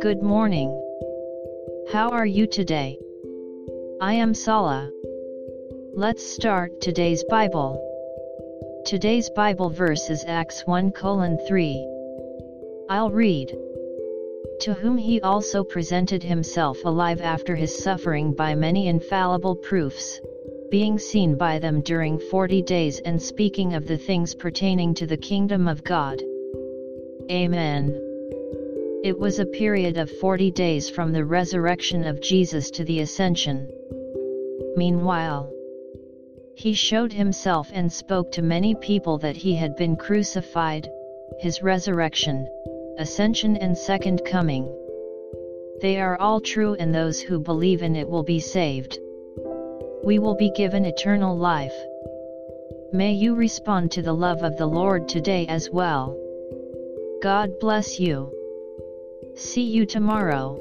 Good morning. How are you today? I am Sala. Let's start today's Bible. Today's Bible verse is Acts 1 colon 3. I'll read. To whom he also presented himself alive after his suffering by many infallible proofs, being seen by them during forty days and speaking of the things pertaining to the kingdom of God. Amen. It was a period of 40 days from the resurrection of Jesus to the ascension. Meanwhile, he showed himself and spoke to many people that he had been crucified, his resurrection, ascension and second coming. They are all true and those who believe in it will be saved. We will be given eternal life. May you respond to the love of the Lord today as well. God bless you. See you tomorrow.